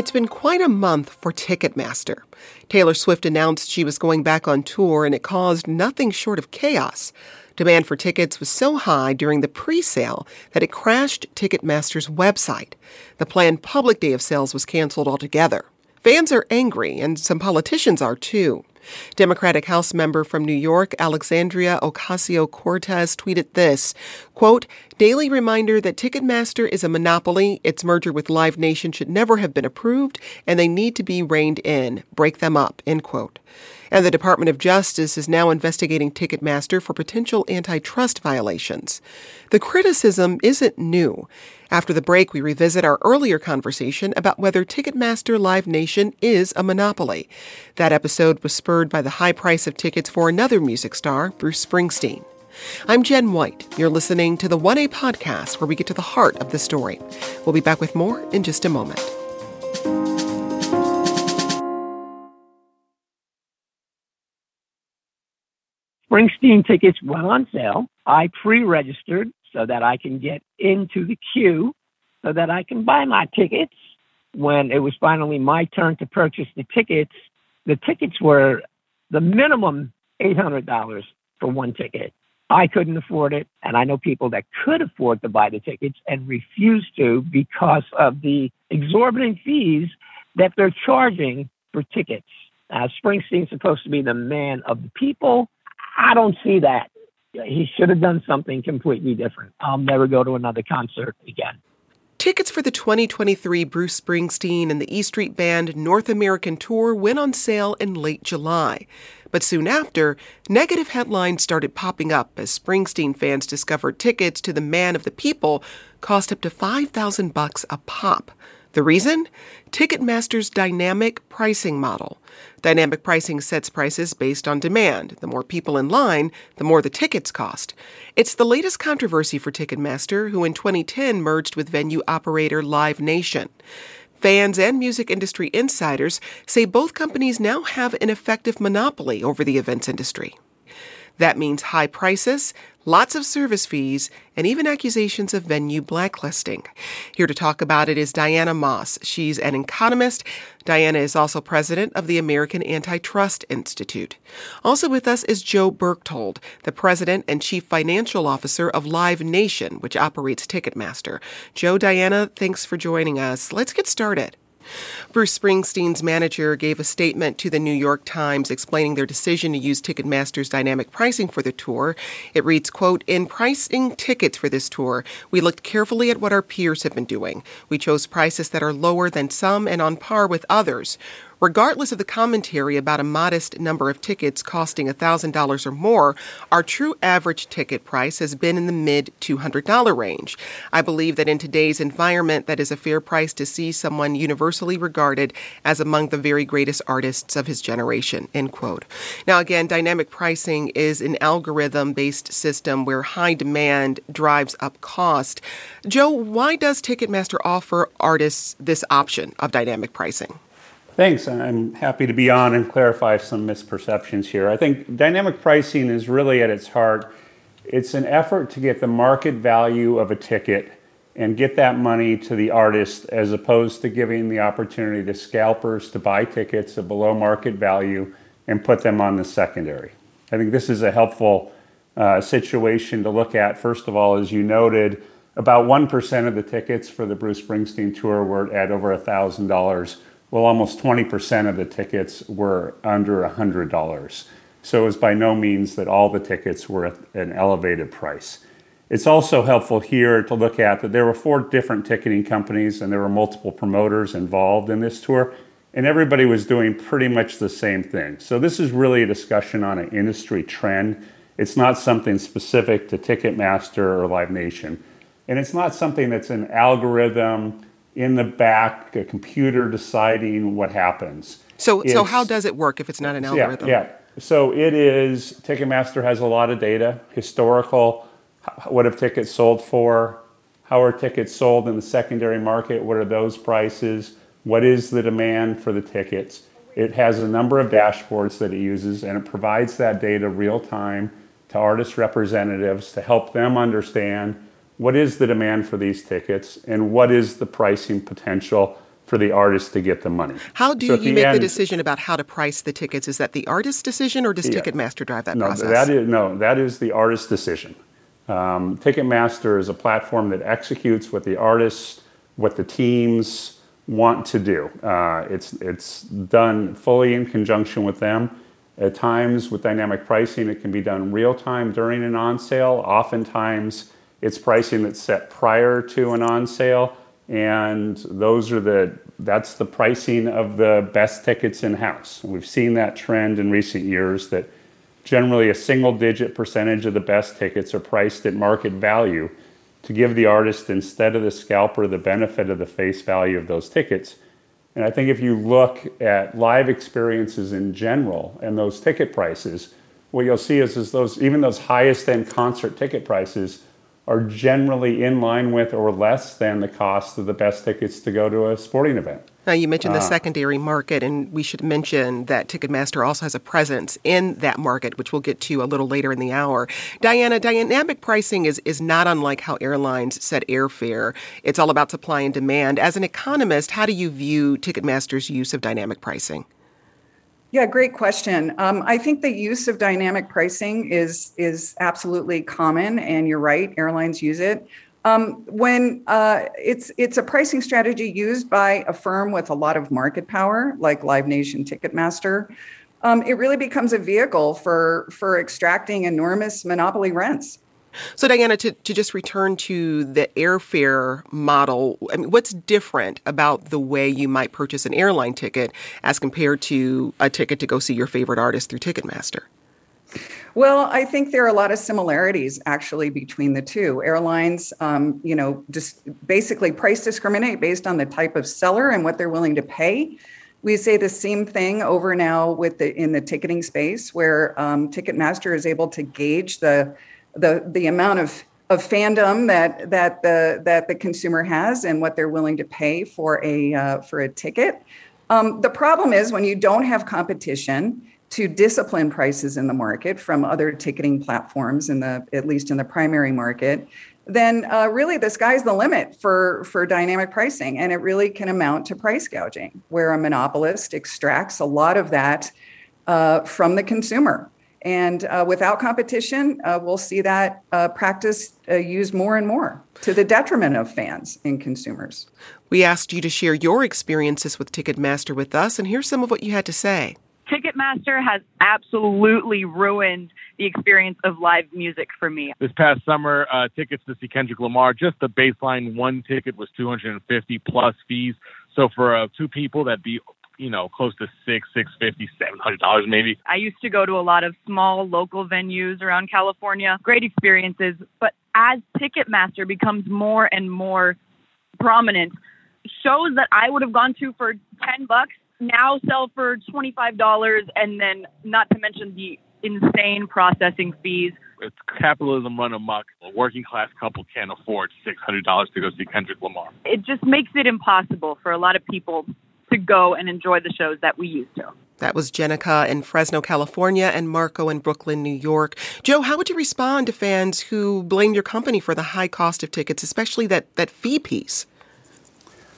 It's been quite a month for Ticketmaster. Taylor Swift announced she was going back on tour, and it caused nothing short of chaos. Demand for tickets was so high during the pre sale that it crashed Ticketmaster's website. The planned public day of sales was canceled altogether. Fans are angry, and some politicians are too. Democratic House member from New York, Alexandria Ocasio Cortez, tweeted this quote, Daily reminder that Ticketmaster is a monopoly. Its merger with Live Nation should never have been approved, and they need to be reined in. Break them up. End quote. And the Department of Justice is now investigating Ticketmaster for potential antitrust violations. The criticism isn't new. After the break, we revisit our earlier conversation about whether Ticketmaster Live Nation is a monopoly. That episode was spurred by the high price of tickets for another music star, Bruce Springsteen. I'm Jen White. You're listening to the 1A podcast where we get to the heart of the story. We'll be back with more in just a moment. Springsteen tickets went on sale. I pre registered so that I can get into the queue so that I can buy my tickets. When it was finally my turn to purchase the tickets, the tickets were the minimum $800 for one ticket. I couldn't afford it, and I know people that could afford to buy the tickets and refused to because of the exorbitant fees that they're charging for tickets. Uh, Springsteen's supposed to be the man of the people. I don't see that. He should have done something completely different. I'll never go to another concert again. Tickets for the 2023 Bruce Springsteen and the E Street Band North American Tour went on sale in late July. But soon after, negative headlines started popping up as Springsteen fans discovered tickets to the Man of the People cost up to 5000 bucks a pop. The reason? Ticketmaster's dynamic pricing model. Dynamic pricing sets prices based on demand. The more people in line, the more the tickets cost. It's the latest controversy for Ticketmaster, who in 2010 merged with venue operator Live Nation. Fans and music industry insiders say both companies now have an effective monopoly over the events industry. That means high prices, lots of service fees, and even accusations of venue blacklisting. Here to talk about it is Diana Moss. She's an economist. Diana is also president of the American Antitrust Institute. Also with us is Joe Berchtold, the president and chief financial officer of Live Nation, which operates Ticketmaster. Joe, Diana, thanks for joining us. Let's get started. Bruce Springsteen's manager gave a statement to the New York Times explaining their decision to use Ticketmaster's dynamic pricing for the tour. It reads, quote, In pricing tickets for this tour, we looked carefully at what our peers have been doing. We chose prices that are lower than some and on par with others. Regardless of the commentary about a modest number of tickets costing $1,000 or more, our true average ticket price has been in the mid $200 range. I believe that in today's environment, that is a fair price to see someone universally regarded as among the very greatest artists of his generation. End quote. Now, again, dynamic pricing is an algorithm based system where high demand drives up cost. Joe, why does Ticketmaster offer artists this option of dynamic pricing? Thanks. I'm happy to be on and clarify some misperceptions here. I think dynamic pricing is really at its heart, it's an effort to get the market value of a ticket and get that money to the artist as opposed to giving the opportunity to scalpers to buy tickets at below market value and put them on the secondary. I think this is a helpful uh, situation to look at. First of all, as you noted, about 1% of the tickets for the Bruce Springsteen tour were at over $1,000 well, almost 20% of the tickets were under $100. So it was by no means that all the tickets were at an elevated price. It's also helpful here to look at that there were four different ticketing companies and there were multiple promoters involved in this tour, and everybody was doing pretty much the same thing. So this is really a discussion on an industry trend. It's not something specific to Ticketmaster or Live Nation. And it's not something that's an algorithm in the back, a computer deciding what happens. So, it's, so how does it work if it's not an algorithm? Yeah, yeah. So it is. Ticketmaster has a lot of data, historical. What have tickets sold for? How are tickets sold in the secondary market? What are those prices? What is the demand for the tickets? It has a number of dashboards that it uses, and it provides that data real time to artist representatives to help them understand what is the demand for these tickets and what is the pricing potential for the artist to get the money. How do so you make end, the decision about how to price the tickets? Is that the artist's decision, or does yeah, Ticketmaster drive that no, process? That is, no, that is the artist's decision. Um, Ticketmaster is a platform that executes what the artists, what the teams want to do. Uh, it's it's done fully in conjunction with them. At times, with dynamic pricing, it can be done real time during an on sale. Oftentimes, it's pricing that's set prior to an on sale and those are the that's the pricing of the best tickets in house. We've seen that trend in recent years that generally a single digit percentage of the best tickets are priced at market value to give the artist instead of the scalper the benefit of the face value of those tickets. And I think if you look at live experiences in general and those ticket prices, what you'll see is, is those even those highest end concert ticket prices are generally in line with or less than the cost of the best tickets to go to a sporting event. Now, you mentioned the uh, secondary market, and we should mention that Ticketmaster also has a presence in that market, which we'll get to a little later in the hour. Diana, dynamic pricing is, is not unlike how airlines set airfare. It's all about supply and demand. As an economist, how do you view Ticketmaster's use of dynamic pricing? Yeah, great question. Um, I think the use of dynamic pricing is is absolutely common, and you're right. Airlines use it. Um, when uh, it's it's a pricing strategy used by a firm with a lot of market power, like Live Nation Ticketmaster, um, it really becomes a vehicle for for extracting enormous monopoly rents. So, Diana, to, to just return to the airfare model, I mean, what's different about the way you might purchase an airline ticket as compared to a ticket to go see your favorite artist through Ticketmaster? Well, I think there are a lot of similarities actually between the two. Airlines, um, you know, just basically price discriminate based on the type of seller and what they're willing to pay. We say the same thing over now with the in the ticketing space, where um, Ticketmaster is able to gauge the the the amount of of fandom that that the that the consumer has and what they're willing to pay for a uh, for a ticket. Um, the problem is when you don't have competition to discipline prices in the market from other ticketing platforms in the at least in the primary market then uh, really the sky's the limit for for dynamic pricing and it really can amount to price gouging where a monopolist extracts a lot of that uh, from the consumer and uh, without competition, uh, we'll see that uh, practice uh, used more and more to the detriment of fans and consumers. We asked you to share your experiences with Ticketmaster with us, and here's some of what you had to say. Ticketmaster has absolutely ruined the experience of live music for me. This past summer, uh, tickets to see Kendrick Lamar, just the baseline one ticket was 250 plus fees. So for uh, two people, that'd be you know, close to six, six fifty, seven hundred dollars maybe. I used to go to a lot of small local venues around California. Great experiences. But as Ticketmaster becomes more and more prominent, shows that I would have gone to for ten bucks now sell for twenty five dollars and then not to mention the insane processing fees. It's capitalism run amok. A working class couple can't afford six hundred dollars to go see Kendrick Lamar. It just makes it impossible for a lot of people to go and enjoy the shows that we used to. That was Jenica in Fresno, California, and Marco in Brooklyn, New York. Joe, how would you respond to fans who blame your company for the high cost of tickets, especially that, that fee piece?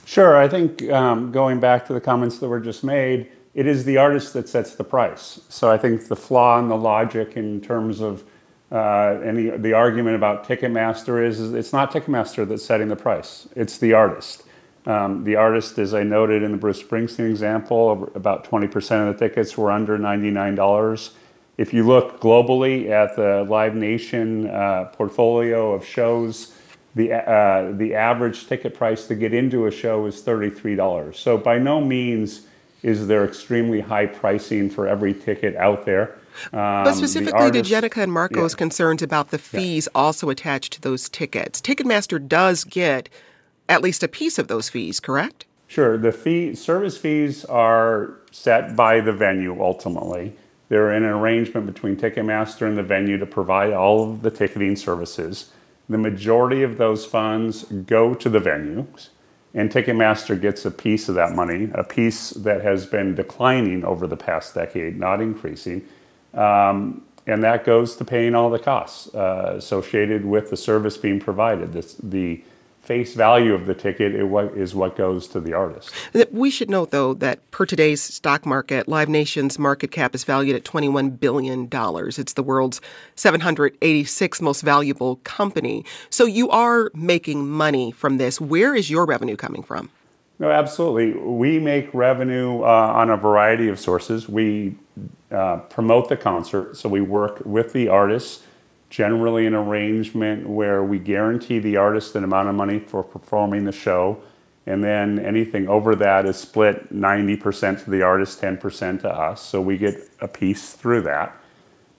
Sure. I think um, going back to the comments that were just made, it is the artist that sets the price. So I think the flaw in the logic in terms of uh, any the argument about Ticketmaster is, is it's not Ticketmaster that's setting the price; it's the artist. Um, the artist, as I noted in the Bruce Springsteen example, about 20% of the tickets were under $99. If you look globally at the Live Nation uh, portfolio of shows, the, uh, the average ticket price to get into a show is $33. So by no means is there extremely high pricing for every ticket out there. Um, but specifically artist, to Jenica and Marco's yeah. concerns about the fees yeah. also attached to those tickets. Ticketmaster does get at least a piece of those fees, correct? Sure. The fee service fees are set by the venue ultimately. They're in an arrangement between Ticketmaster and the venue to provide all of the ticketing services. The majority of those funds go to the venues, and Ticketmaster gets a piece of that money, a piece that has been declining over the past decade, not increasing. Um, and that goes to paying all the costs uh, associated with the service being provided. This, the face value of the ticket is what goes to the artist. We should note, though, that per today's stock market, Live Nation's market cap is valued at $21 billion. It's the world's 786th most valuable company. So you are making money from this. Where is your revenue coming from? No, absolutely. We make revenue uh, on a variety of sources. We uh, promote the concert, so we work with the artists generally an arrangement where we guarantee the artist an amount of money for performing the show, and then anything over that is split 90% to the artist, 10% to us. So we get a piece through that.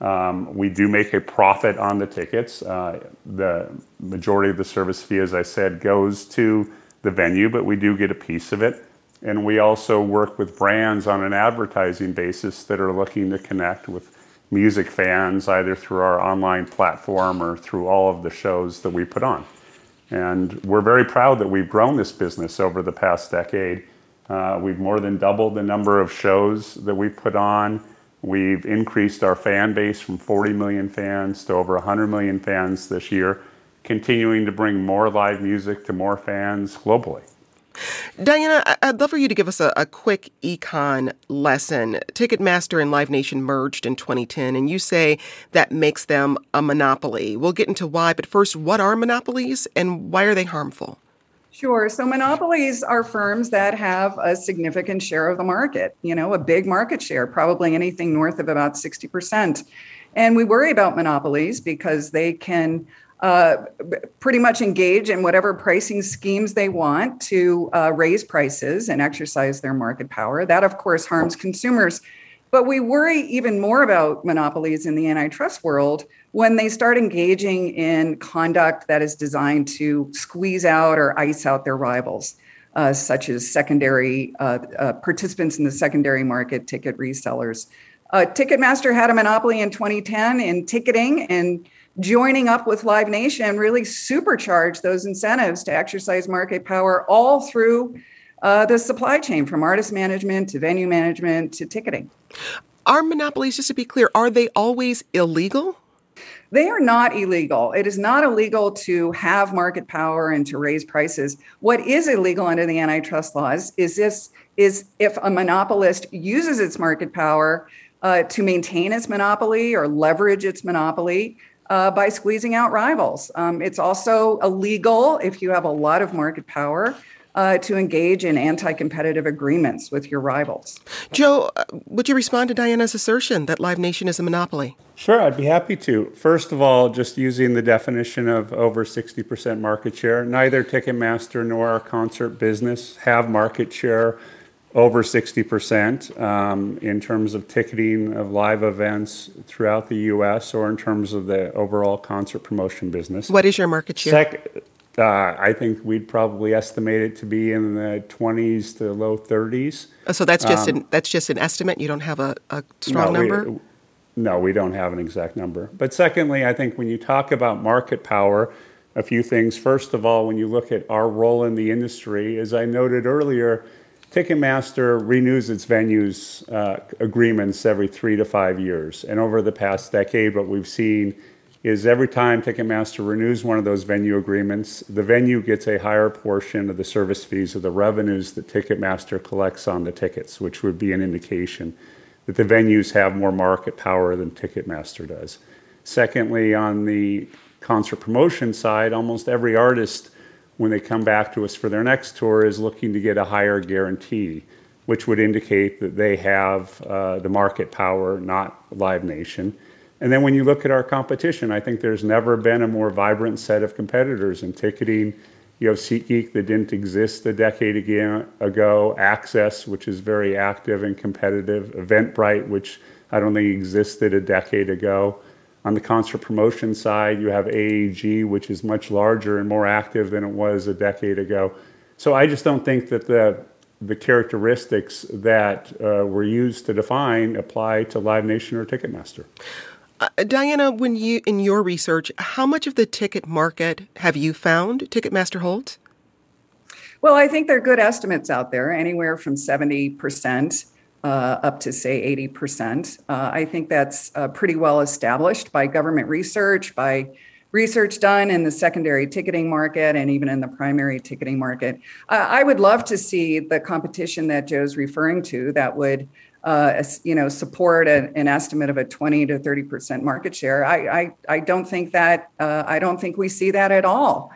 Um, we do make a profit on the tickets. Uh, the majority of the service fee, as I said, goes to the venue, but we do get a piece of it. And we also work with brands on an advertising basis that are looking to connect with music fans either through our online platform or through all of the shows that we put on. And we're very proud that we've grown this business over the past decade. Uh, we've more than doubled the number of shows that we put on. We've increased our fan base from 40 million fans to over 100 million fans this year, continuing to bring more live music to more fans globally. Diana, I'd love for you to give us a, a, quick econ lesson. Ticketmaster and Live Nation merged in 2010, and you say that makes them a monopoly. We'll get into why, but first, what are monopolies and why are they harmful? Sure. So monopolies are firms that have a significant share of the market, you know, a big market share, probably anything north of about 60%. And we worry about monopolies because they can pretty much engage in whatever pricing schemes they want to uh, raise prices and exercise their market power. That, of course, harms consumers. But we worry even more about monopolies in the antitrust world when they start engaging in conduct that is designed to squeeze out or ice out their rivals. Uh, such as secondary uh, uh, participants in the secondary market, ticket resellers. Uh, Ticketmaster had a monopoly in 2010 in ticketing, and joining up with Live Nation really supercharge those incentives to exercise market power all through uh, the supply chain from artist management to venue management to ticketing. Are monopolies, just to be clear, are they always illegal? They are not illegal. It is not illegal to have market power and to raise prices. What is illegal under the antitrust laws is this is if a monopolist uses its market power uh, to maintain its monopoly or leverage its monopoly uh, by squeezing out rivals. Um, it's also illegal if you have a lot of market power. Uh, to engage in anti competitive agreements with your rivals. Joe, uh, would you respond to Diana's assertion that Live Nation is a monopoly? Sure, I'd be happy to. First of all, just using the definition of over 60% market share, neither Ticketmaster nor our concert business have market share over 60% um, in terms of ticketing of live events throughout the U.S. or in terms of the overall concert promotion business. What is your market share? Sec- uh, I think we'd probably estimate it to be in the 20s to low 30s. So that's just um, an that's just an estimate. You don't have a, a strong no, number. We, no, we don't have an exact number. But secondly, I think when you talk about market power, a few things. First of all, when you look at our role in the industry, as I noted earlier Ticketmaster renews its venues uh, agreements every three to five years. And over the past decade, what we've seen is every time Ticketmaster renews one of those venue agreements, the venue gets a higher portion of the service fees of the revenues that Ticketmaster collects on the tickets, which would be an indication that the venues have more market power than Ticketmaster does. Secondly, on the concert promotion side, almost every artist when they come back to us for their next tour is looking to get a higher guarantee, which would indicate that they have uh, the market power, not Live Nation. And then when you look at our competition, I think there's never been a more vibrant set of competitors in ticketing. You have SeatGeek that didn't exist a decade ago, AXS, which is very active and competitive, Eventbrite, which I don't think existed a decade ago. On the concert promotion side, you have AEG, which is much larger and more active than it was a decade ago. So I just don't think that the the characteristics that uh, were used to define apply to Live Nation or Ticketmaster. Uh, Diana, when you in your research, how much of the ticket market have you found Ticketmaster holds? Well, I think there are good estimates out there, anywhere from seventy percent uh, up to say 80%. Uh, I think that's uh, pretty well established by government research, by research done in the secondary ticketing market and even in the primary ticketing market. I would love to see the competition that Joe's referring to that would uh, you know, support a, an estimate of a 20 to 30 percent market share. I, I, I don't think that uh, I don't think we see that at all,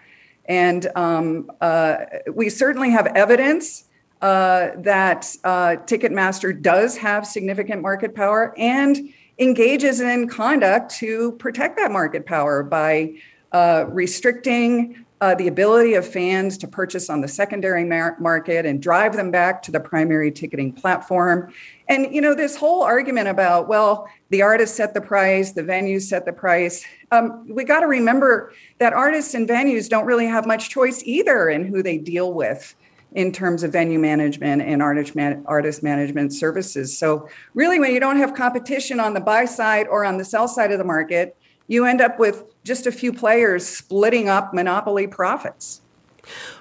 and um, uh, we certainly have evidence uh, that uh, Ticketmaster does have significant market power and engages in conduct to protect that market power by uh, restricting uh, the ability of fans to purchase on the secondary mar- market and drive them back to the primary ticketing platform. And you know this whole argument about well, the artists set the price, the venues set the price. Um, we got to remember that artists and venues don't really have much choice either in who they deal with in terms of venue management and artist, man- artist management services. So really, when you don't have competition on the buy side or on the sell side of the market, you end up with just a few players splitting up monopoly profits.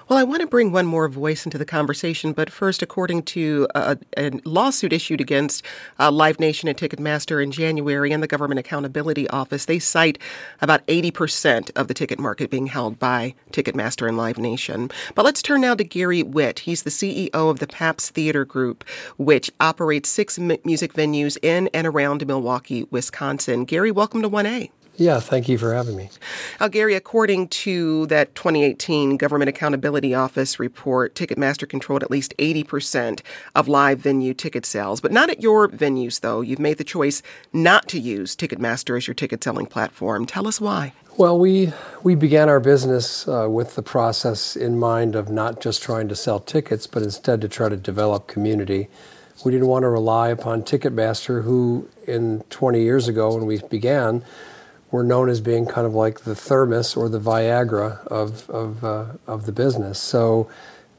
Well, I want to bring one more voice into the conversation, but first, according to a, a lawsuit issued against uh, Live Nation and Ticketmaster in January and the Government Accountability Office, they cite about 80% of the ticket market being held by Ticketmaster and Live Nation. But let's turn now to Gary Witt. He's the CEO of the Pabst Theater Group, which operates six m- music venues in and around Milwaukee, Wisconsin. Gary, welcome to 1A. Yeah, thank you for having me. Gary, according to that 2018 Government Accountability Office report, Ticketmaster controlled at least 80% of live venue ticket sales, but not at your venues, though. You've made the choice not to use Ticketmaster as your ticket selling platform. Tell us why. Well, we, we began our business uh, with the process in mind of not just trying to sell tickets, but instead to try to develop community. We didn't want to rely upon Ticketmaster, who in 20 years ago when we began, were known as being kind of like the thermos or the Viagra of, of, uh, of the business. So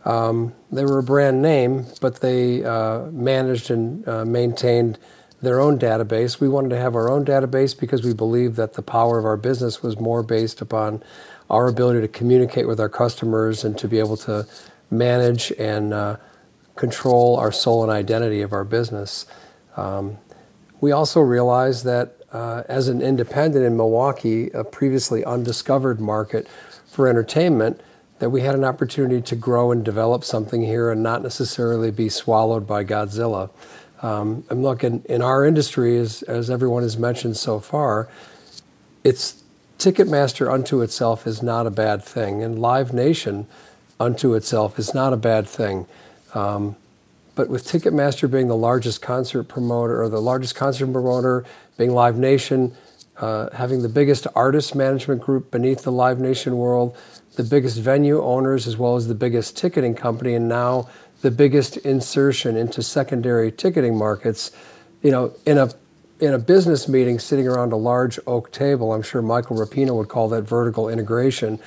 um, they were a brand name, but they uh, managed and uh, maintained their own database. We wanted to have our own database because we believed that the power of our business was more based upon our ability to communicate with our customers and to be able to manage and uh, control our soul and identity of our business. Um, we also realized that uh, as an independent in Milwaukee, a previously undiscovered market for entertainment, that we had an opportunity to grow and develop something here and not necessarily be swallowed by Godzilla. Um, and look, in, in our industry, as, as everyone has mentioned so far, it's Ticketmaster unto itself is not a bad thing, and Live Nation unto itself is not a bad thing. Um, but with Ticketmaster being the largest concert promoter or the largest concert promoter, being Live Nation, uh, having the biggest artist management group beneath the Live Nation world, the biggest venue owners, as well as the biggest ticketing company, and now the biggest insertion into secondary ticketing markets. You know, in a in a business meeting, sitting around a large oak table, I'm sure Michael Rapino would call that vertical integration.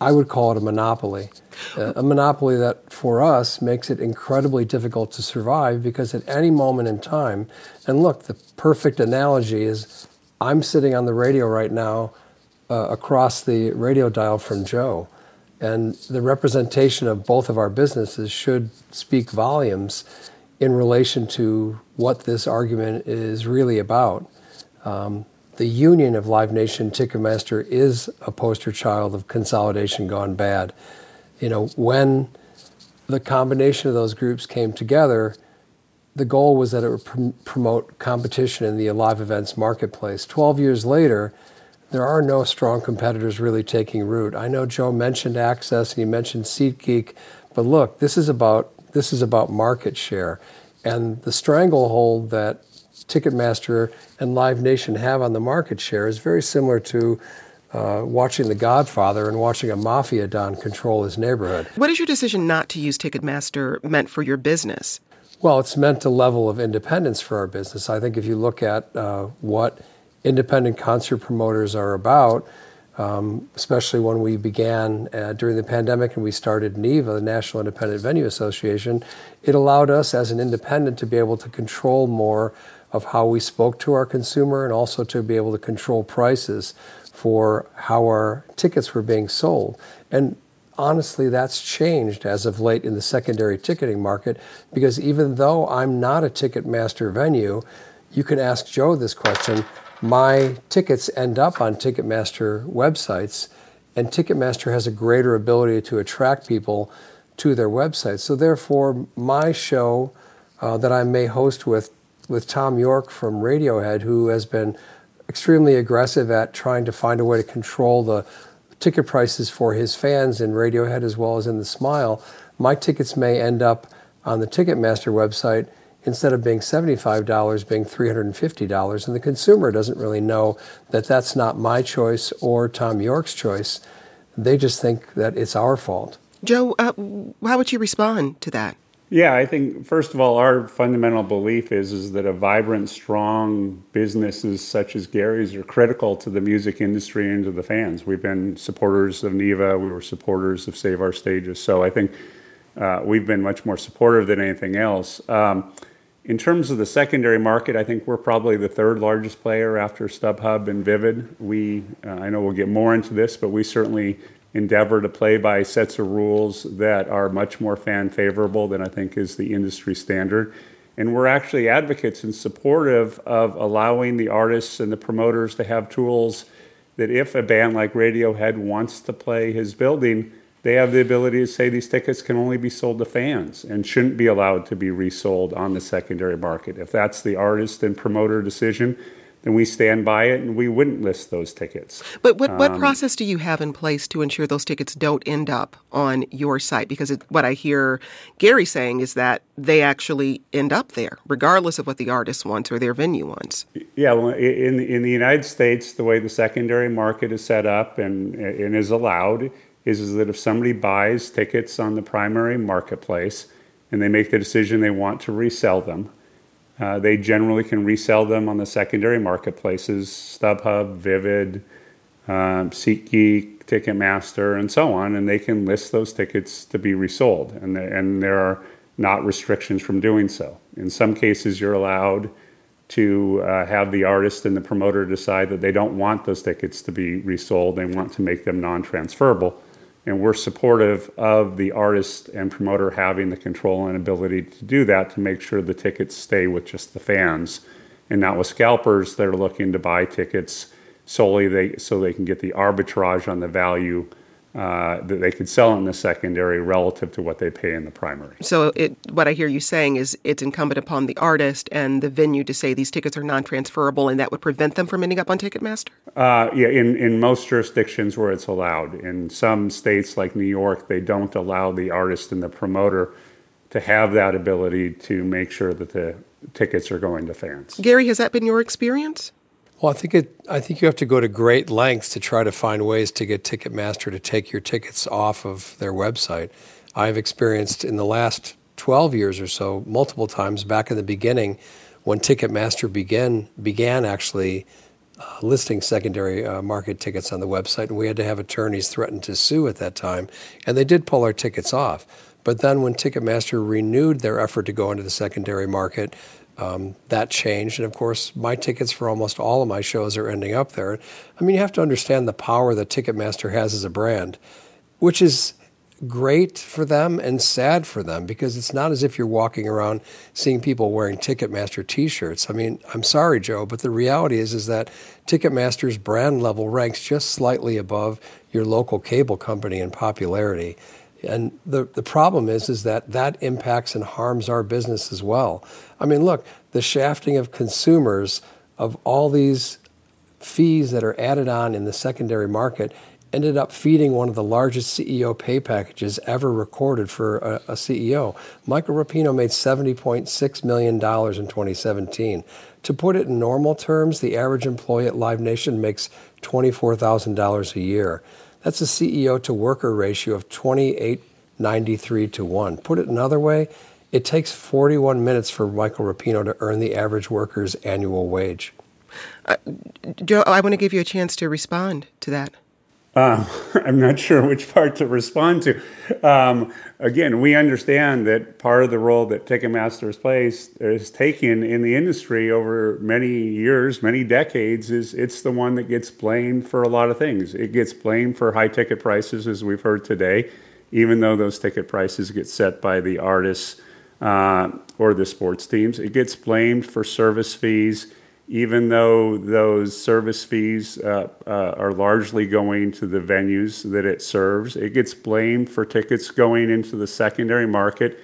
I would call it a monopoly. A monopoly that for us makes it incredibly difficult to survive because at any moment in time, and look, the perfect analogy is I'm sitting on the radio right now uh, across the radio dial from Joe. And the representation of both of our businesses should speak volumes in relation to what this argument is really about. Um, the union of Live Nation Ticketmaster is a poster child of consolidation gone bad. You know, when the combination of those groups came together, the goal was that it would pr- promote competition in the live events marketplace. 12 years later, there are no strong competitors really taking root. I know Joe mentioned AXS and he mentioned SeatGeek, but look, this is about this is about market share. And the stranglehold that Ticketmaster and Live Nation have on the market share is very similar to uh, watching The Godfather and watching a mafia don control his neighborhood. What is your decision not to use Ticketmaster meant for your business? Well, it's meant a level of independence for our business. I think if you look at uh, what independent concert promoters are about, um, especially when we began uh, during the pandemic and we started NIVA, the National Independent Venue Association, it allowed us as an independent to be able to control more of how we spoke to our consumer and also to be able to control prices for how our tickets were being sold. And honestly, that's changed as of late in the secondary ticketing market because even though I'm not a Ticketmaster venue, you can ask Joe this question my tickets end up on Ticketmaster websites, and Ticketmaster has a greater ability to attract people to their website. So therefore, my show uh, that I may host with with Thom Yorke from Radiohead, who has been extremely aggressive at trying to find a way to control the ticket prices for his fans in Radiohead as well as in the Smile. My tickets may end up on the Ticketmaster website instead of being $75 being $350 and the consumer doesn't really know that that's not my choice or Thom Yorke's choice. They just think that it's our fault. Joe uh, how would you respond to that? Yeah, I think first of all, our fundamental belief is is that a vibrant, strong businesses such as Gary's are critical to the music industry and to the fans. We've been supporters of NIVA, we were supporters of Save Our Stages, so I think uh, we've been much more supportive than anything else. Um, in terms of the secondary market, I think we're probably the third largest player after StubHub and Vivid. We, uh, I know we'll get more into this, but we certainly endeavor to play by sets of rules that are much more fan favorable than I think is the industry standard. And we're actually advocates and supportive of allowing the artists and the promoters to have tools that if a band like Radiohead wants to play his building, they have the ability to say these tickets can only be sold to fans and shouldn't be allowed to be resold on the secondary market. If that's the artist and promoter decision, then we stand by it and we wouldn't list those tickets. But what, what um, process do you have in place to ensure those tickets don't end up on your site? Because it, what I hear Gary saying is that they actually end up there, regardless of what the artist wants or their venue wants. Yeah, well, in, in the United States, the way the secondary market is set up and, and is allowed is, is that if somebody buys tickets on the primary marketplace and they make the decision they want to resell them, uh, they generally can resell them on the secondary marketplaces, StubHub, Vivid, um, SeatGeek, Ticketmaster, and so on, and they can list those tickets to be resold, and, and there are not restrictions from doing so. In some cases, you're allowed to uh, have the artist and the promoter decide that they don't want those tickets to be resold, they want to make them non transferable and we're supportive of the artist and promoter having the control and ability to do that to make sure the tickets stay with just the fans. And not with scalpers that are looking to buy tickets solely they, so they can get the arbitrage on the value uh, that they could sell in the secondary relative to what they pay in the primary. So, it, what I hear you saying is it's incumbent upon the artist and the venue to say these tickets are non-transferable, and that would prevent them from ending up on Ticketmaster. Uh, yeah, in in most jurisdictions where it's allowed. In some states like New York, they don't allow the artist and the promoter to have that ability to make sure that the tickets are going to fans. Gary, has that been your experience? Well, I think it. I think you have to go to great lengths to try to find ways to get Ticketmaster to take your tickets off of their website. I've experienced in the last 12 years or so multiple times back in the beginning when Ticketmaster began began actually uh, listing secondary uh, market tickets on the website, and we had to have attorneys threaten to sue at that time, and they did pull our tickets off. But then when Ticketmaster renewed their effort to go into the secondary market, um, that changed. And of course, my tickets for almost all of my shows are ending up there. I mean, you have to understand the power that Ticketmaster has as a brand, which is great for them and sad for them because it's not as if you're walking around seeing people wearing Ticketmaster t-shirts. I mean, I'm sorry, Joe, but the reality is is that Ticketmaster's brand level ranks just slightly above your local cable company in popularity. And the, the problem is, is that that impacts and harms our business as well. I mean, look, the shafting of consumers of all these fees that are added on in the secondary market ended up feeding one of the largest CEO pay packages ever recorded for a, a CEO. Michael Rapino made $70.6 million in 2017. To put it in normal terms, the average employee at Live Nation makes $24,000 a year. That's a CEO to worker ratio of 2893 to 1. Put it another way, it takes 41 minutes for Michael Rapino to earn the average worker's annual wage. Uh, Joe, I want to give you a chance to respond to that. Um, I'm not sure which part to respond to. Um, again, we understand that part of the role that Ticketmaster's plays is taken in the industry over many years, many decades, is it's the one that gets blamed for a lot of things. It gets blamed for high ticket prices, as we've heard today, even though those ticket prices get set by the artists uh, or the sports teams. It gets blamed for service fees even though those service fees uh, uh, are largely going to the venues that it serves. It gets blamed for tickets going into the secondary market,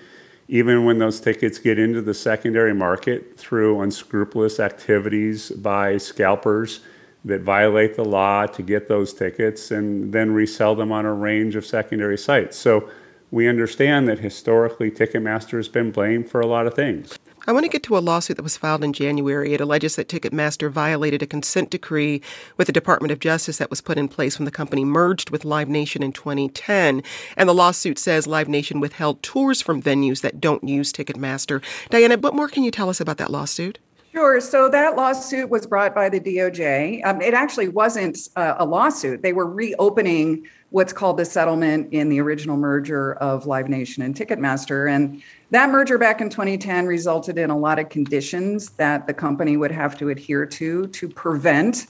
even when those tickets get into the secondary market through unscrupulous activities by scalpers that violate the law to get those tickets and then resell them on a range of secondary sites. So we understand that historically Ticketmaster has been blamed for a lot of things. I want to get to a lawsuit that was filed in January. It alleges that Ticketmaster violated a consent decree with the Department of Justice that was put in place when the company merged with Live Nation in 2010. And the lawsuit says Live Nation withheld tours from venues that don't use Ticketmaster. Diana, what more can you tell us about that lawsuit? Sure. So that lawsuit was brought by the DOJ. Um, it actually wasn't uh, a lawsuit. They were reopening what's called the settlement in the original merger of Live Nation and Ticketmaster. And that merger back in 2010 resulted in a lot of conditions that the company would have to adhere to to prevent.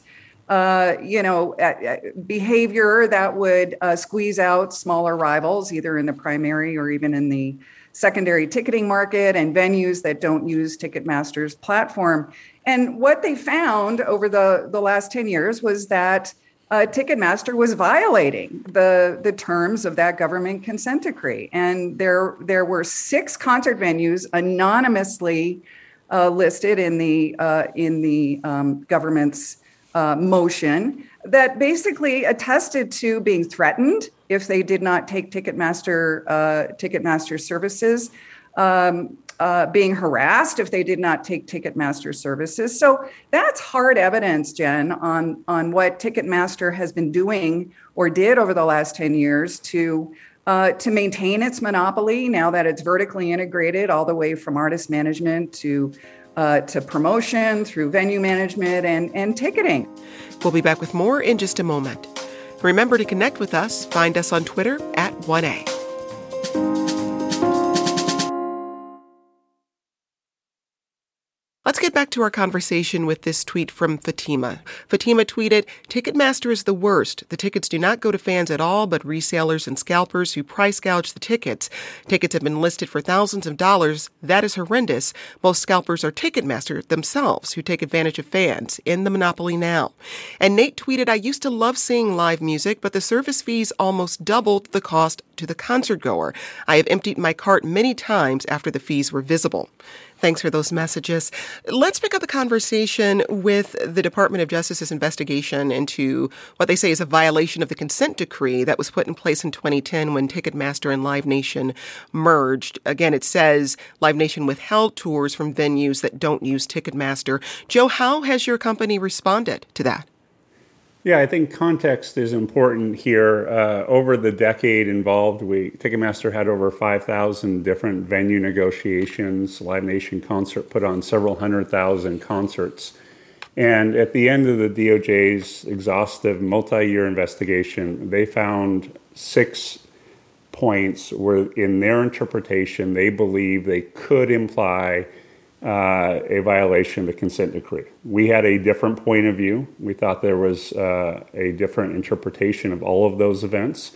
Uh, you know, behavior that would uh, squeeze out smaller rivals, either in the primary or even in the secondary ticketing market, and venues that don't use Ticketmaster's platform. And what they found over the, the last 10 years was that uh, Ticketmaster was violating the the terms of that government consent decree, and there there were six concert venues anonymously uh, listed in the uh, in the um, government's uh, motion that basically attested to being threatened if they did not take Ticketmaster uh, Ticketmaster services. Um, uh, being harassed if they did not take Ticketmaster services. So that's hard evidence, Jen, on, on what Ticketmaster has been doing or did over the last 10 years to, uh, to maintain its monopoly now that it's vertically integrated all the way from artist management to, uh, to promotion through venue management and, and ticketing. We'll be back with more in just a moment. Remember to connect with us. Find us on Twitter at 1A. Get back to our conversation with this tweet from Fatima. Fatima tweeted, Ticketmaster is the worst. The tickets do not go to fans at all, but resellers and scalpers who price gouge the tickets. Tickets have been listed for thousands of dollars. That is horrendous. Most scalpers are Ticketmaster themselves who take advantage of fans in the monopoly now. And Nate tweeted, I used to love seeing live music, but the service fees almost doubled the cost to the concert goer. I have emptied my cart many times after the fees were visible. Thanks for those messages. Let's pick up the conversation with the Department of Justice's investigation into what they say is a violation of the consent decree that was put in place in 2010 when Ticketmaster and Live Nation merged. Again, it says Live Nation withheld tours from venues that don't use Ticketmaster. Joe, how has your company responded to that? Yeah, I think context is important here. Uh, over the decade involved, we Ticketmaster had over 5,000 different venue negotiations. Live Nation Concert put on several hundred thousand concerts. And at the end of the DOJ's exhaustive multi year investigation, they found six points where, in their interpretation, they believe they could imply uh, a violation of the consent decree. We had a different point of view. We thought there was uh, a different interpretation of all of those events.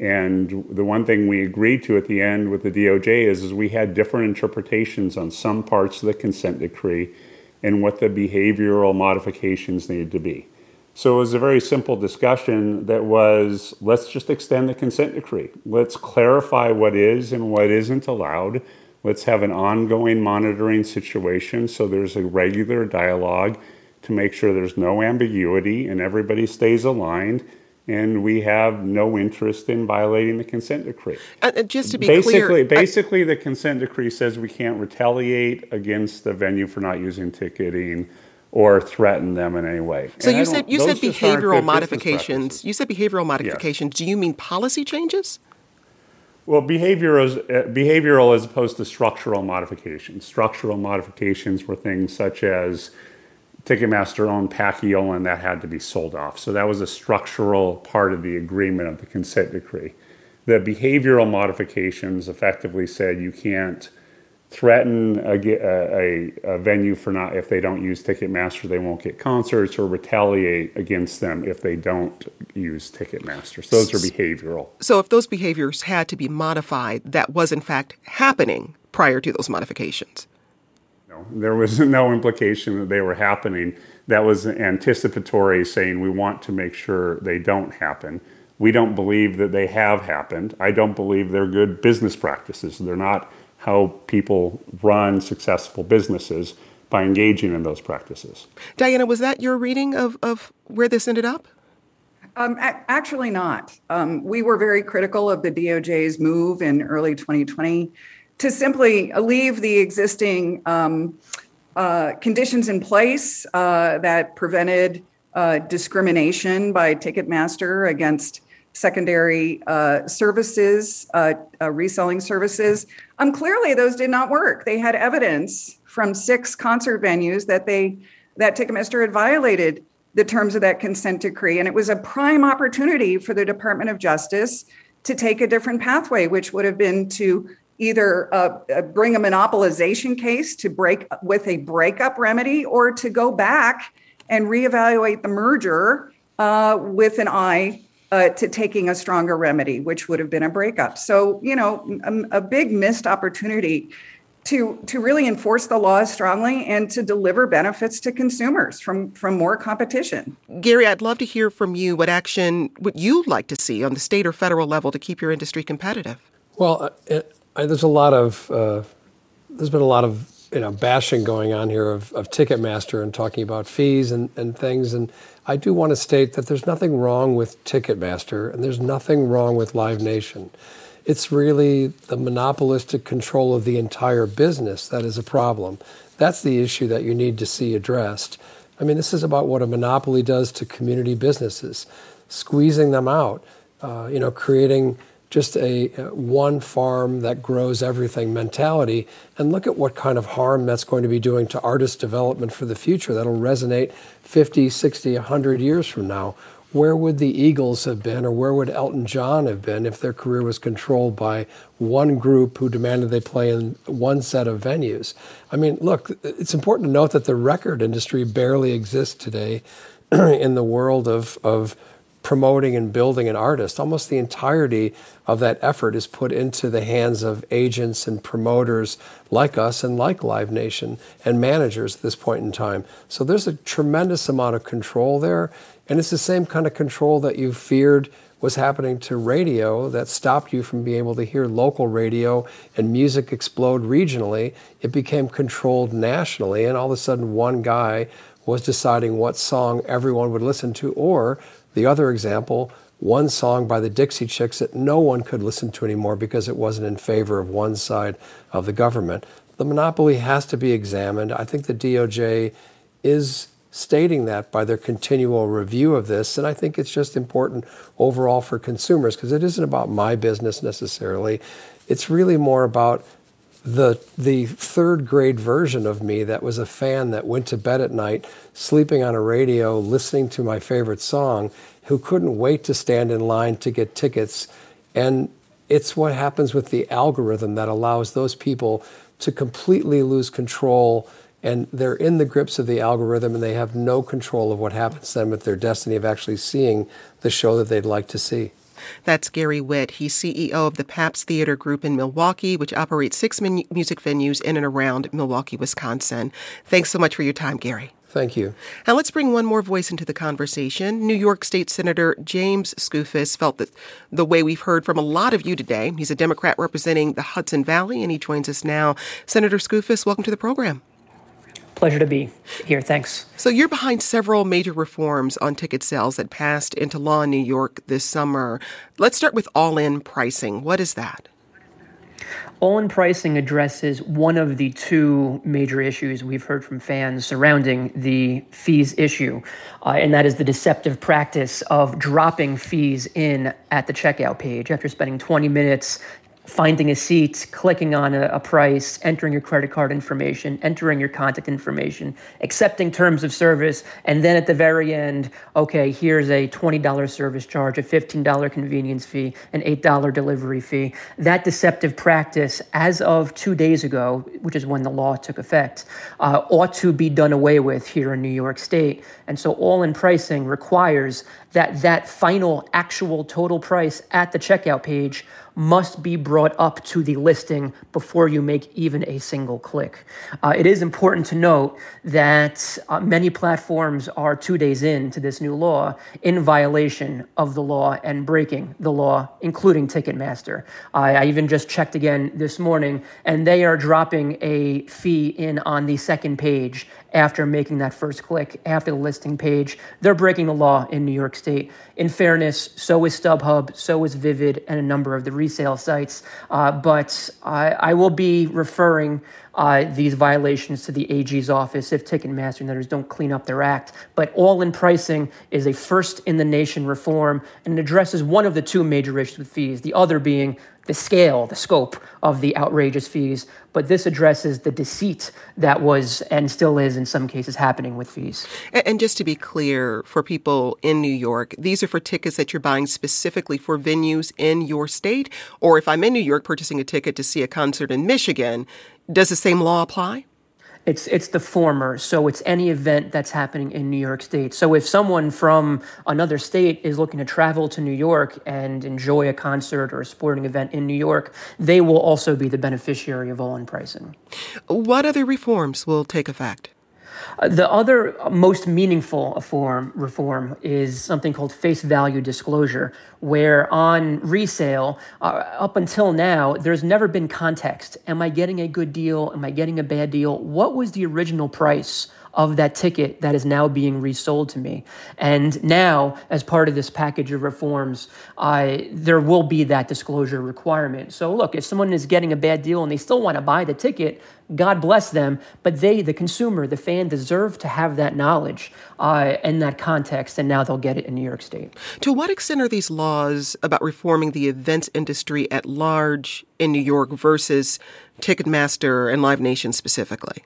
And the one thing we agreed to at the end with the DOJ is, is we had different interpretations on some parts of the consent decree and what the behavioral modifications needed to be. So it was a very simple discussion that was let's just extend the consent decree. Let's clarify what is and what isn't allowed Let's have an ongoing monitoring situation so there's a regular dialogue to make sure there's no ambiguity and everybody stays aligned and we have no interest in violating the consent decree. Uh, uh just to be basically, clear, basically, I, the consent decree says we can't retaliate against the venue for not using ticketing or threaten them in any way. So and you said you said behavioral modifications. You said behavioral modifications. Yes. Do you mean policy changes? Well, behavioral is, uh, behavioral as opposed to structural modifications. Structural modifications were things such as Ticketmaster owned Paciolan and that had to be sold off. So that was a structural part of the agreement of the consent decree. The behavioral modifications effectively said you can't threaten a, a, a, venue for not if they don't use Ticketmaster, they won't get concerts, or retaliate against them if they don't use Ticketmaster. So those are behavioral. So if those behaviors had to be modified, that was in fact happening prior to those modifications. No, no. There was no implication that they were happening. That was anticipatory, saying we want to make sure they don't happen. We don't believe that they have happened. I don't believe they're good business practices. They're not how people run successful businesses by engaging in those practices. Diana, was that your reading of, of where this ended up? Um, a- actually, not. Um, we were very critical of the DOJ's move in early 2020 to simply leave the existing um, uh, conditions in place uh, that prevented uh, discrimination by Ticketmaster against secondary uh, services, uh, uh, reselling services. Um, clearly, those did not work. They had evidence from six concert venues that they that Ticketmaster had violated the terms of that consent decree, and it was a prime opportunity for the Department of Justice to take a different pathway, which would have been to either uh, uh bring a monopolization case to break with a breakup remedy, or to go back and reevaluate the merger uh, with an eye uh, to taking a stronger remedy, which would have been a breakup. So, you know, a, a, big missed opportunity to to really enforce the laws strongly and to deliver benefits to consumers from from more competition. Gary, I'd love to hear from you what action would you like to see on the state or federal level to keep your industry competitive. Well, uh, it, I, there's a lot of uh, there's been a lot of you know bashing going on here of, of Ticketmaster and talking about fees and, and things and I do want to state that there's nothing wrong with Ticketmaster and there's nothing wrong with Live Nation. It's really the monopolistic control of the entire business that is a problem. That's the issue that you need to see addressed. I mean, this is about what a monopoly does to community businesses, squeezing them out, uh, you know, creating just a uh, one farm that grows everything mentality. And look at what kind of harm that's going to be doing to artist development for the future. That'll resonate 50, 60, 100 years from now. Where would the Eagles have been, or where would Elton John have been if their career was controlled by one group who demanded they play in one set of venues? I mean, look, it's important to note that the record industry barely exists today in the world of, of promoting and building an artist. Almost the entirety of that effort is put into the hands of agents and promoters like us and like Live Nation and managers at this point in time. So there's a tremendous amount of control there. And it's the same kind of control that you feared was happening to radio that stopped you from being able to hear local radio and music explode regionally. It became controlled nationally, and all of a sudden, one guy was deciding what song everyone would listen to or the other example, one song by the Dixie Chicks that no one could listen to anymore because it wasn't in favor of one side of the government. The monopoly has to be examined. I think the DOJ is stating that by their continual review of this. And I think it's just important overall for consumers because it isn't about my business necessarily. It's really more about the the third grade version of me that was a fan that went to bed at night sleeping on a radio listening to my favorite song who couldn't wait to stand in line to get tickets and it's what happens with the algorithm that allows those people to completely lose control and they're in the grips of the algorithm and they have no control of what happens to them with their destiny of actually seeing the show that they'd like to see. That's Gary Witt. He's CEO of the Pabst Theater Group in Milwaukee, which operates six music venues in and around Milwaukee, Wisconsin. Thanks so much for your time, Gary. Thank you. Now let's bring one more voice into the conversation. New York State Senator James Skoufis felt that the way we've heard from a lot of you today. He's a Democrat representing the Hudson Valley, and he joins us now. Senator Skoufis, welcome to the program. Pleasure to be here. Thanks. So, you're behind several major reforms on ticket sales that passed into law in New York this summer. Let's start with all in pricing. What is that? All in pricing addresses one of the two major issues we've heard from fans surrounding the fees issue, uh, and that is the deceptive practice of dropping fees in at the checkout page after spending 20 minutes finding a seat, clicking on a, a, price, entering your credit card information, entering your contact information, accepting terms of service, and then at the very end, okay, here's a $20 service charge, a $15 convenience fee, an $8 delivery fee. That deceptive practice, as of two days ago, which is when the law took effect, uh, ought to be done away with here in New York State. And so all in pricing requires that that final actual total price at the checkout page must be brought up to the listing before you make even a single click. Uh, it is important to note that uh, many platforms are two days into this new law in violation of the law and breaking the law, including Ticketmaster. I, I even just checked again this morning, and they are dropping a fee in on the second page after making that first click, after the listing page. They're breaking the law in New York State. In fairness, so is StubHub, so is Vivid, and a number of the resale sites. Uh, but I, I, will be referring uh, these violations to the AG's office if Ticketmaster and others don't clean up their act. But all in pricing is a first in the nation reform and it addresses one of the two major issues with fees, the other being the scale, the scope of the outrageous fees, but this addresses the deceit that was and still is in some cases happening with fees. And just to be clear for people in New York, these are for tickets that you're buying specifically for venues in your state, or if I'm in New York purchasing a ticket to see a concert in Michigan, does the same law apply? It's it's the former. So it's any event that's happening in New York State. So if someone from another state is looking to travel to New York and enjoy a concert or a sporting event in New York, they will also be the beneficiary of all-in pricing. What other reforms will take effect? The other most meaningful form reform is something called face value disclosure, where on resale, uh, up until now, there's never been context. Am I getting a good deal? Am I getting a bad deal? What was the original price? Of that ticket that is now being resold to me. And now, as part of this package of reforms, I, there will be that disclosure requirement. So, look, if someone is getting a bad deal and they still want to buy the ticket, God bless them, but they, the consumer, the fan, deserve to have that knowledge uh, that context, and now they'll get it in New York State. To what extent are these laws about reforming the events industry at large in New York versus Ticketmaster and Live Nation specifically?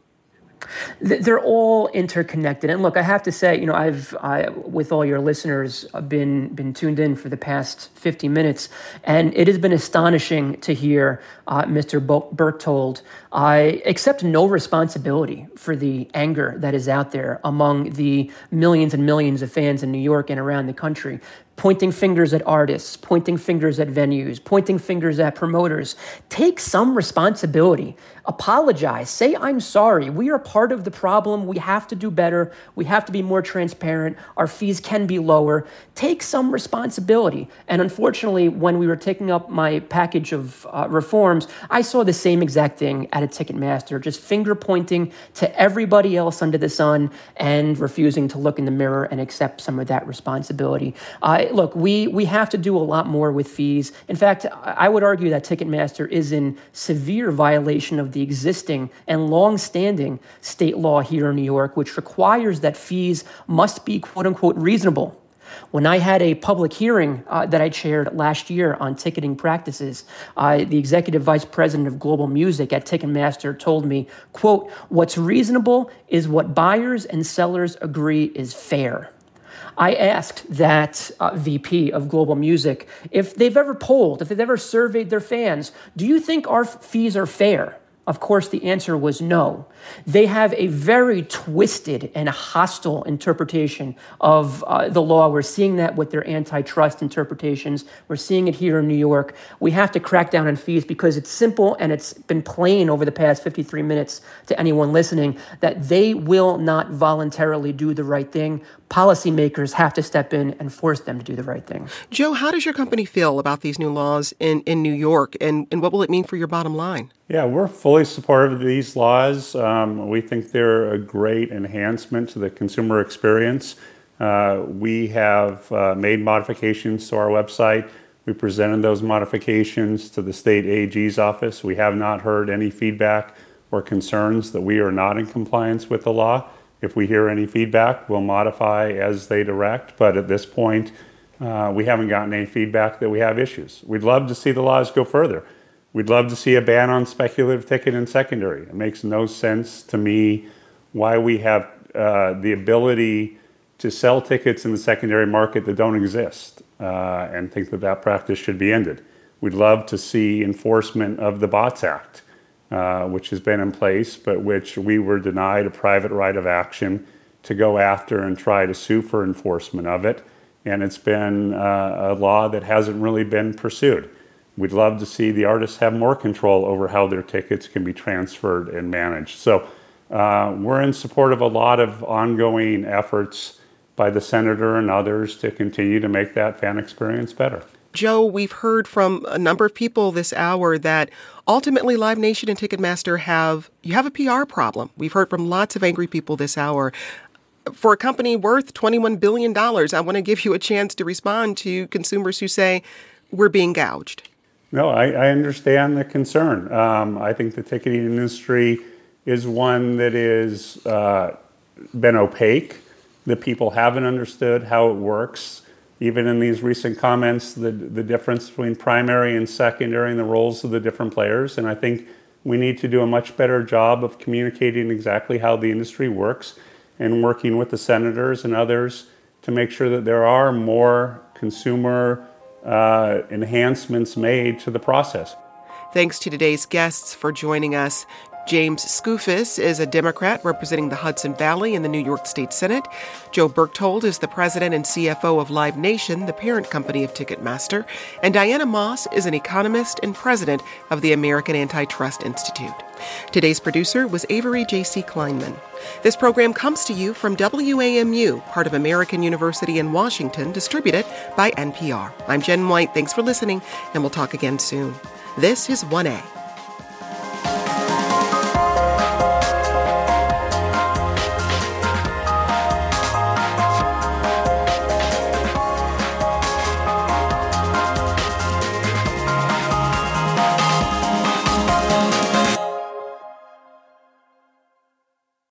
They're all interconnected. And look, I have to say, you know, I've I, with all your listeners been been tuned in for the past 50 minutes, and it has been astonishing to hear uh, Mr. Berchtold I accept no responsibility for the anger that is out there among the millions and millions of fans in New York and around the country pointing fingers at artists, pointing fingers at venues, pointing fingers at promoters. Take some responsibility. Apologize. Say, I'm sorry. We are part of the problem. We have to do better. We have to be more transparent. Our fees can be lower. Take some responsibility. And unfortunately, when we were taking up my package of uh, reforms, I saw the same exact thing at a Ticketmaster, just finger pointing to everybody else under the sun and refusing to look in the mirror and accept some of that responsibility. Uh, look, we, we have to do a lot more with fees. In fact, I would argue that Ticketmaster is in severe violation of the existing and long-standing state law here in New York, which requires that fees must be quote unquote reasonable. When I had a public hearing uh, that I chaired last year on ticketing practices, uh, the executive vice president of global music at Ticketmaster told me, quote, what's reasonable is what buyers and sellers agree is fair. I asked that uh, VP of Global Music if they've ever polled, if they've ever surveyed their fans, do you think our fees are fair? Of course, the answer was no. They have a very twisted and hostile interpretation of uh, the law. We're seeing that with their antitrust interpretations. We're seeing it here in New York. We have to crack down on fees because it's simple and it's been plain over the past 53 minutes to anyone listening that they will not voluntarily do the right thing. Policymakers have to step in and force them to do the right thing. Joe, how does your company feel about these new laws in, in New York and, and what will it mean for your bottom line? Yeah, we're fully supportive of these laws. Um, we think they're a great enhancement to the consumer experience. Uh, we have uh, made modifications to our website. We presented those modifications to the state AG's office. We have not heard any feedback or concerns that we are not in compliance with the law. If we hear any feedback, we'll modify as they direct. But at this point, uh, we haven't gotten any feedback that we have issues. We'd love to see the laws go further. We'd love to see a ban on speculative ticket in secondary. It makes no sense to me why we have uh, the ability to sell tickets in the secondary market that don't exist uh, and think that that practice should be ended. We'd love to see enforcement of the BOTS Act, uh, which has been in place, but which we were denied a private right of action to go after and try to sue for enforcement of it. And it's been uh, a law that hasn't really been pursued. We'd love to see the artists have more control over how their tickets can be transferred and managed. So uh, we're in support of a lot of ongoing efforts by the senator and others to continue to make that fan experience better. Joe, we've heard from a number of people this hour that ultimately Live Nation and Ticketmaster have you have a PR problem. We've heard from lots of angry people this hour. For a company worth $21 billion, I want to give you a chance to respond to consumers who say we're being gouged. No, I, I understand the concern. Um, I think the ticketing industry is one that is uh, been opaque. That people haven't understood how it works. Even in these recent comments, the the difference between primary and secondary and the roles of the different players. And I think we need to do a much better job of communicating exactly how the industry works and working with the senators and others to make sure that there are more consumer uh, enhancements made to the process. Thanks to today's guests for joining us. James Skoufis is a Democrat representing the Hudson Valley in the New York State Senate. Joe Berchtold is the president and CFO of Live Nation, the parent company of Ticketmaster. And Diana Moss is an economist and president of the American Antitrust Institute. Today's producer was Avery J.C. Kleinman. This program comes to you from WAMU, part of American University in Washington, distributed by NPR. I'm Jen White. Thanks for listening, and we'll talk again soon. This is 1A.